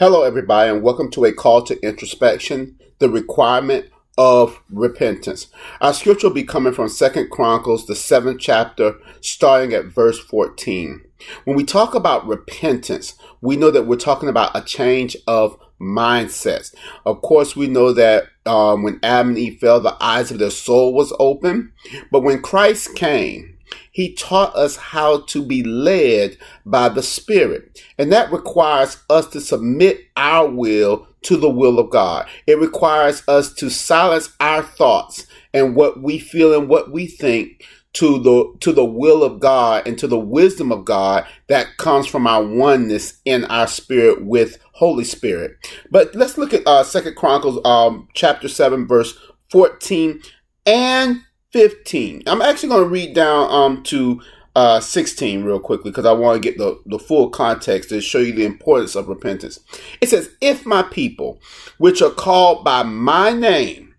Hello, everybody, and welcome to a call to introspection, the requirement of repentance. Our scripture will be coming from Second Chronicles, the seventh chapter, starting at verse 14. When we talk about repentance, we know that we're talking about a change of mindsets. Of course, we know that um, when Adam and Eve fell, the eyes of their soul was open. But when Christ came, he taught us how to be led by the Spirit. And that requires us to submit our will to the will of God. It requires us to silence our thoughts and what we feel and what we think to the to the will of God and to the wisdom of God that comes from our oneness in our spirit with Holy Spirit. But let's look at uh Second Chronicles um chapter 7 verse 14 and 15. I'm actually going to read down um to uh 16 real quickly because I want to get the, the full context to show you the importance of repentance. It says, If my people, which are called by my name,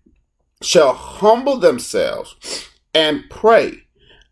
shall humble themselves and pray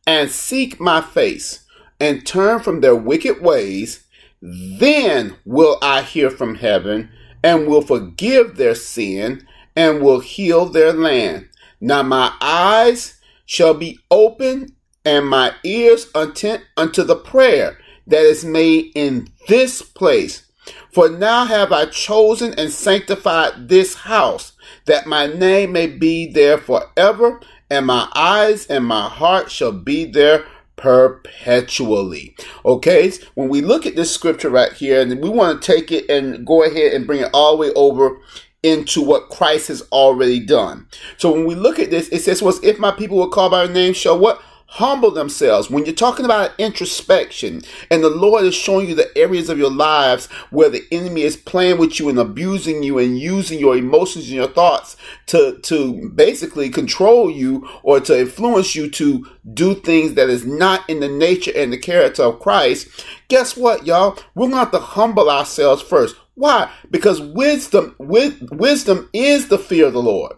and seek my face and turn from their wicked ways, then will I hear from heaven and will forgive their sin and will heal their land. Now my eyes shall be open and my ears attent unto the prayer that is made in this place. For now have I chosen and sanctified this house, that my name may be there forever, and my eyes and my heart shall be there perpetually. Okay, when we look at this scripture right here, and we want to take it and go ahead and bring it all the way over into what Christ has already done. So when we look at this, it says, "Was if my people will call by your name, shall what humble themselves. When you're talking about introspection and the Lord is showing you the areas of your lives where the enemy is playing with you and abusing you and using your emotions and your thoughts to, to basically control you or to influence you to do things that is not in the nature and the character of Christ, guess what, y'all? We're going to have to humble ourselves first. Why? Because wisdom, wisdom is the fear of the Lord.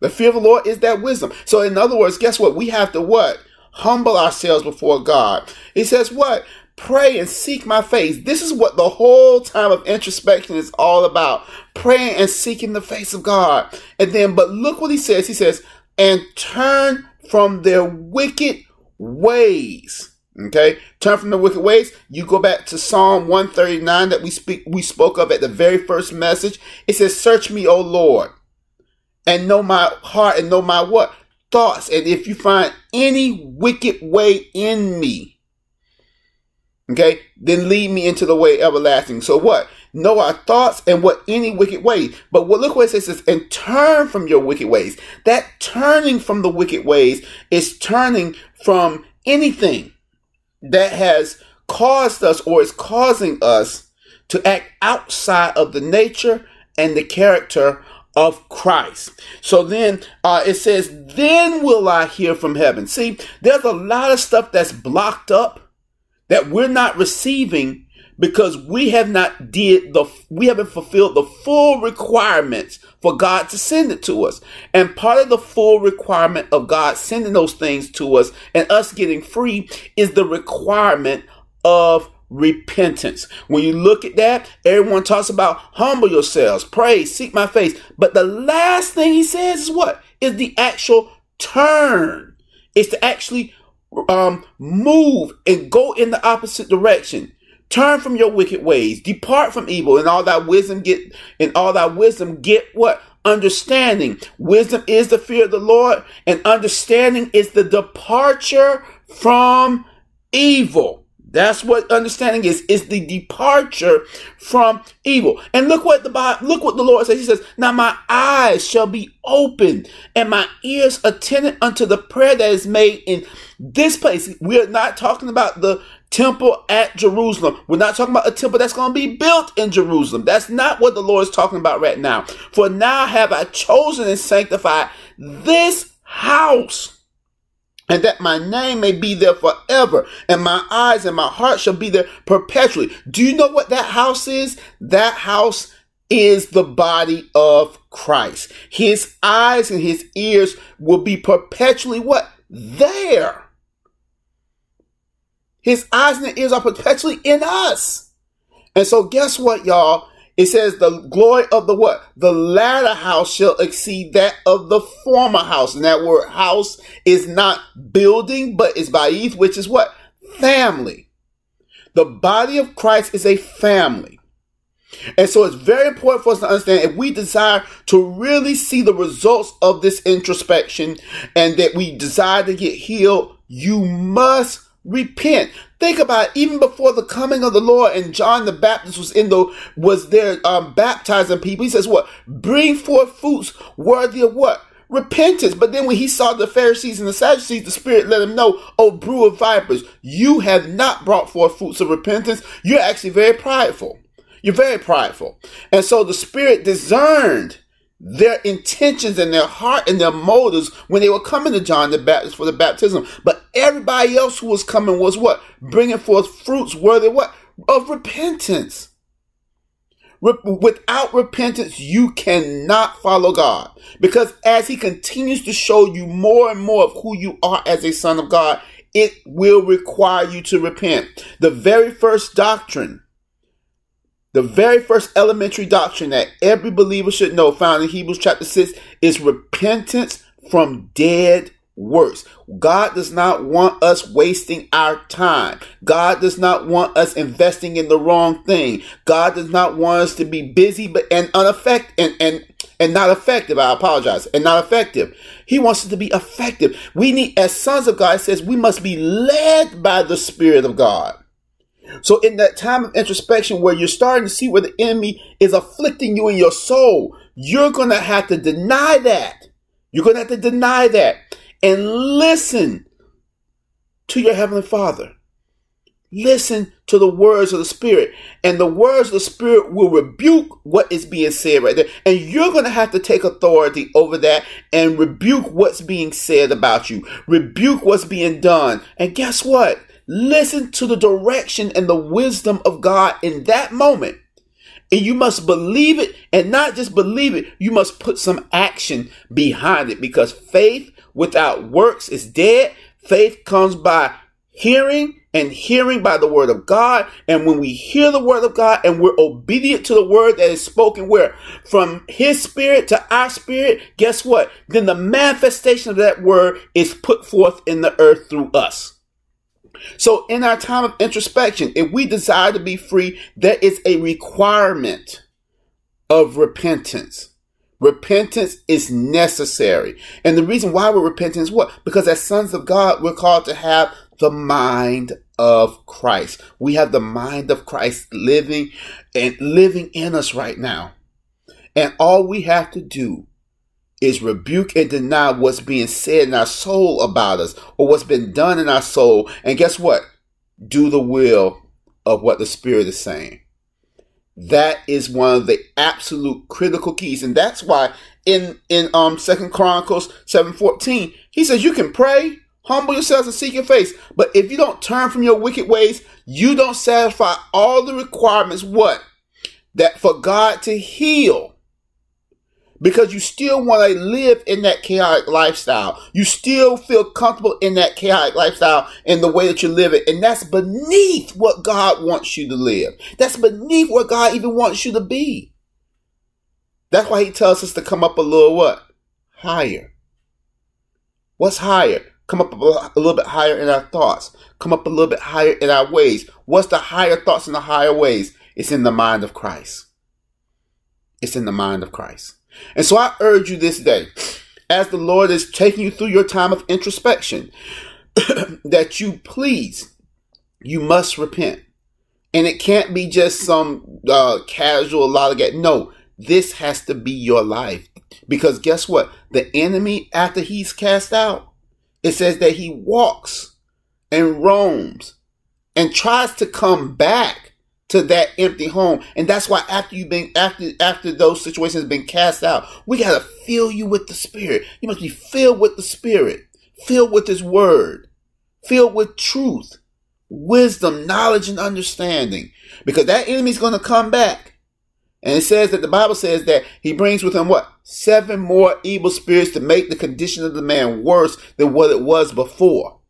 The fear of the Lord is that wisdom. So in other words, guess what? We have to what? humble ourselves before God. He says, What? Pray and seek my face. This is what the whole time of introspection is all about. Praying and seeking the face of God. And then, but look what he says. He says, and turn from their wicked ways. Okay, turn from the wicked ways. You go back to Psalm 139 that we speak we spoke of at the very first message. It says, Search me, O Lord, and know my heart and know my what? thoughts, and if you find any wicked way in me, okay, then lead me into the way everlasting. So what? Know our thoughts and what any wicked way. But what look what it says, and turn from your wicked ways. That turning from the wicked ways is turning from anything that has caused us or is causing us to act outside of the nature and the character of Christ. So then uh, it says, then will I hear from heaven. See, there's a lot of stuff that's blocked up that we're not receiving because we have not did the we haven't fulfilled the full requirements for God to send it to us. And part of the full requirement of God sending those things to us and us getting free is the requirement of repentance. When you look at that, everyone talks about humble yourselves, pray, seek my face. But the last thing he says is what? Is the actual turn. It's to actually um, move and go in the opposite direction. Turn from your wicked ways. Depart from evil, and all that wisdom get. And all that wisdom get what understanding. Wisdom is the fear of the Lord, and understanding is the departure from evil. That's what understanding is. Is the departure from evil. And look what the look what the Lord says. He says, "Now my eyes shall be opened and my ears attended unto the prayer that is made in this place." We are not talking about the temple at Jerusalem. We're not talking about a temple that's going to be built in Jerusalem. That's not what the Lord is talking about right now. For now have I chosen and sanctified this house and that my name may be there forever, and my eyes and my heart shall be there perpetually. Do you know what that house is? That house is the body of Christ. His eyes and his ears will be perpetually what? There. His eyes and ears are perpetually in us. And so guess what, y'all? It says the glory of the what? The latter house shall exceed that of the former house. And that word house is not building, but is ba'ith, which is what? Family. The body of Christ is a family. And so it's very important for us to understand if we desire to really see the results of this introspection and that we desire to get healed, you must repent. Think about it, even before the coming of the Lord and John the Baptist was in the was there um, baptizing people. He says, "What? Bring forth fruits worthy of what? Repentance." But then when he saw the Pharisees and the Sadducees, the Spirit let him know, "Oh, brew of vipers, you have not brought forth fruits of repentance. You're actually very prideful. You're very prideful." And so the Spirit discerned their intentions and their heart and their motives when they were coming to John the Baptist for the baptism. But everybody else who was coming was what? Bringing forth fruits worthy what? Of repentance. Without repentance, you cannot follow God. Because as He continues to show you more and more of who you are as a son of God, it will require you to repent. The very first doctrine the very first elementary doctrine that every believer should know, found in Hebrews chapter 6, is repentance from dead works. God does not want us wasting our time. God does not want us investing in the wrong thing. God does not want us to be busy but and unaffected and, and and not effective. I apologize. And not effective. He wants us to be effective. We need, as sons of God, says we must be led by the Spirit of God. So in that time of introspection where you're starting to see where the enemy is afflicting you in your soul, you're going to have to deny that. You're going to have to deny that and listen to your heavenly father. Listen to the words of the Spirit, and the words of the Spirit will rebuke what is being said right there. And you're going to have to take authority over that and rebuke what's being said about you, rebuke what's being done. And guess what? Listen to the direction and the wisdom of God in that moment. And you must believe it and not just believe it, you must put some action behind it because faith without works is dead. Faith comes by hearing and hearing by the word of God. And when we hear the word of God and we're obedient to the word that is spoken, where from his spirit to our spirit, guess what? Then the manifestation of that word is put forth in the earth through us. So, in our time of introspection, if we desire to be free, there is a requirement of repentance. Repentance is necessary. And the reason why we're repenting is what? Because as sons of God, we're called to have the mind of Christ. We have the mind of Christ living and living in us right now. And all we have to do is rebuke and deny what's being said in our soul about us or what's been done in our soul. And guess what? Do the will of what the Spirit is saying. That is one of the absolute critical keys. And that's why in, in um Second Chronicles 7:14, he says you can pray, humble yourselves and seek your face. But if you don't turn from your wicked ways, you don't satisfy all the requirements, what? That for God to heal because you still want to live in that chaotic lifestyle. You still feel comfortable in that chaotic lifestyle in the way that you live it. And that's beneath what God wants you to live. That's beneath what God even wants you to be. That's why he tells us to come up a little what? Higher. What's higher? Come up a little bit higher in our thoughts. Come up a little bit higher in our ways. What's the higher thoughts and the higher ways? It's in the mind of Christ. It's in the mind of Christ. And so I urge you this day, as the Lord is taking you through your time of introspection, that you please, you must repent. And it can't be just some uh, casual lollygag. No, this has to be your life. Because guess what? The enemy, after he's cast out, it says that he walks and roams and tries to come back to that empty home. And that's why after you've been after after those situations have been cast out, we gotta fill you with the spirit. You must be filled with the spirit, filled with his word, filled with truth, wisdom, knowledge, and understanding. Because that enemy's gonna come back. And it says that the Bible says that he brings with him what? Seven more evil spirits to make the condition of the man worse than what it was before.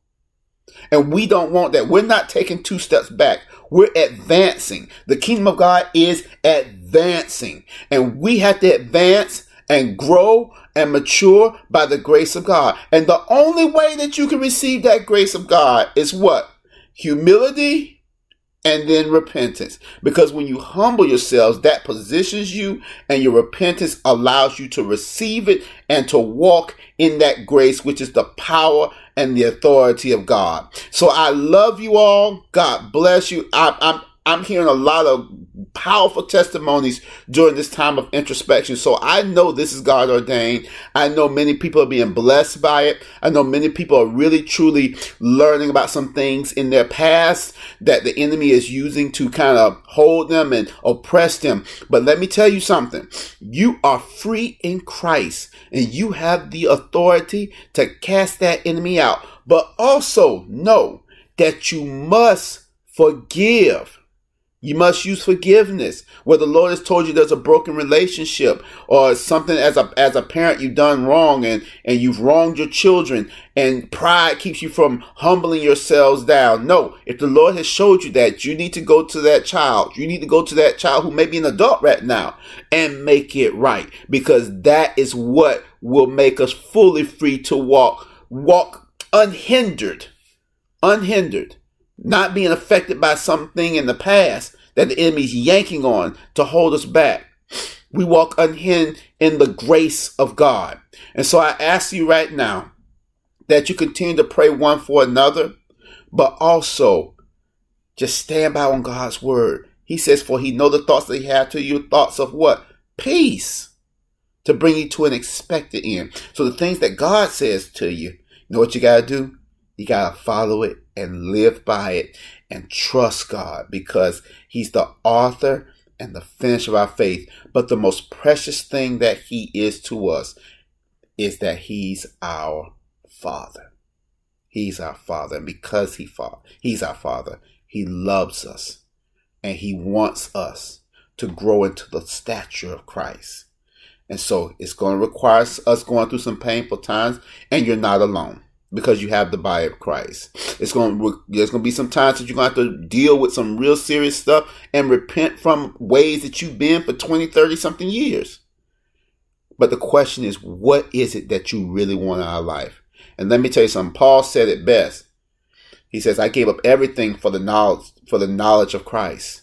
And we don't want that. We're not taking two steps back. We're advancing. The kingdom of God is advancing. And we have to advance and grow and mature by the grace of God. And the only way that you can receive that grace of God is what? Humility and then repentance. Because when you humble yourselves, that positions you and your repentance allows you to receive it and to walk in that grace, which is the power and the authority of God. So I love you all. God bless you. I, I'm, I'm hearing a lot of powerful testimonies during this time of introspection. So I know this is God ordained. I know many people are being blessed by it. I know many people are really truly learning about some things in their past that the enemy is using to kind of hold them and oppress them. But let me tell you something. You are free in Christ and you have the authority to cast that enemy out. But also know that you must forgive you must use forgiveness. Where the Lord has told you there's a broken relationship or something as a as a parent you've done wrong and, and you've wronged your children and pride keeps you from humbling yourselves down. No, if the Lord has showed you that, you need to go to that child. You need to go to that child who may be an adult right now and make it right. Because that is what will make us fully free to walk, walk unhindered. Unhindered not being affected by something in the past that the enemy's yanking on to hold us back. We walk unhinged in the grace of God. And so I ask you right now that you continue to pray one for another, but also just stand by on God's word. He says, For he know the thoughts that he had to you, thoughts of what? Peace. To bring you to an expected end. So the things that God says to you, you know what you gotta do? You gotta follow it and live by it and trust God because He's the author and the finish of our faith. But the most precious thing that He is to us is that He's our Father. He's our Father. And because he He's our Father, He loves us and He wants us to grow into the stature of Christ. And so it's going to require us going through some painful times, and you're not alone because you have the body of Christ. It's going to, there's going to be some times that you're going to have to deal with some real serious stuff and repent from ways that you've been for 20, 30 something years. But the question is, what is it that you really want in our life? And let me tell you something. Paul said it best. He says, I gave up everything for the knowledge, for the knowledge of Christ.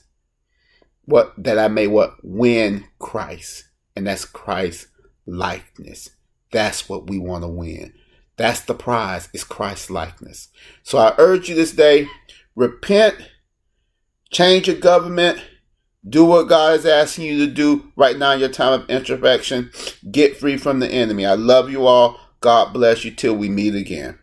What, that I may what? Win Christ. And that's Christ likeness. That's what we want to win. That's the prize, is Christ likeness. So I urge you this day, repent, change your government, do what God is asking you to do right now in your time of introspection. Get free from the enemy. I love you all. God bless you till we meet again.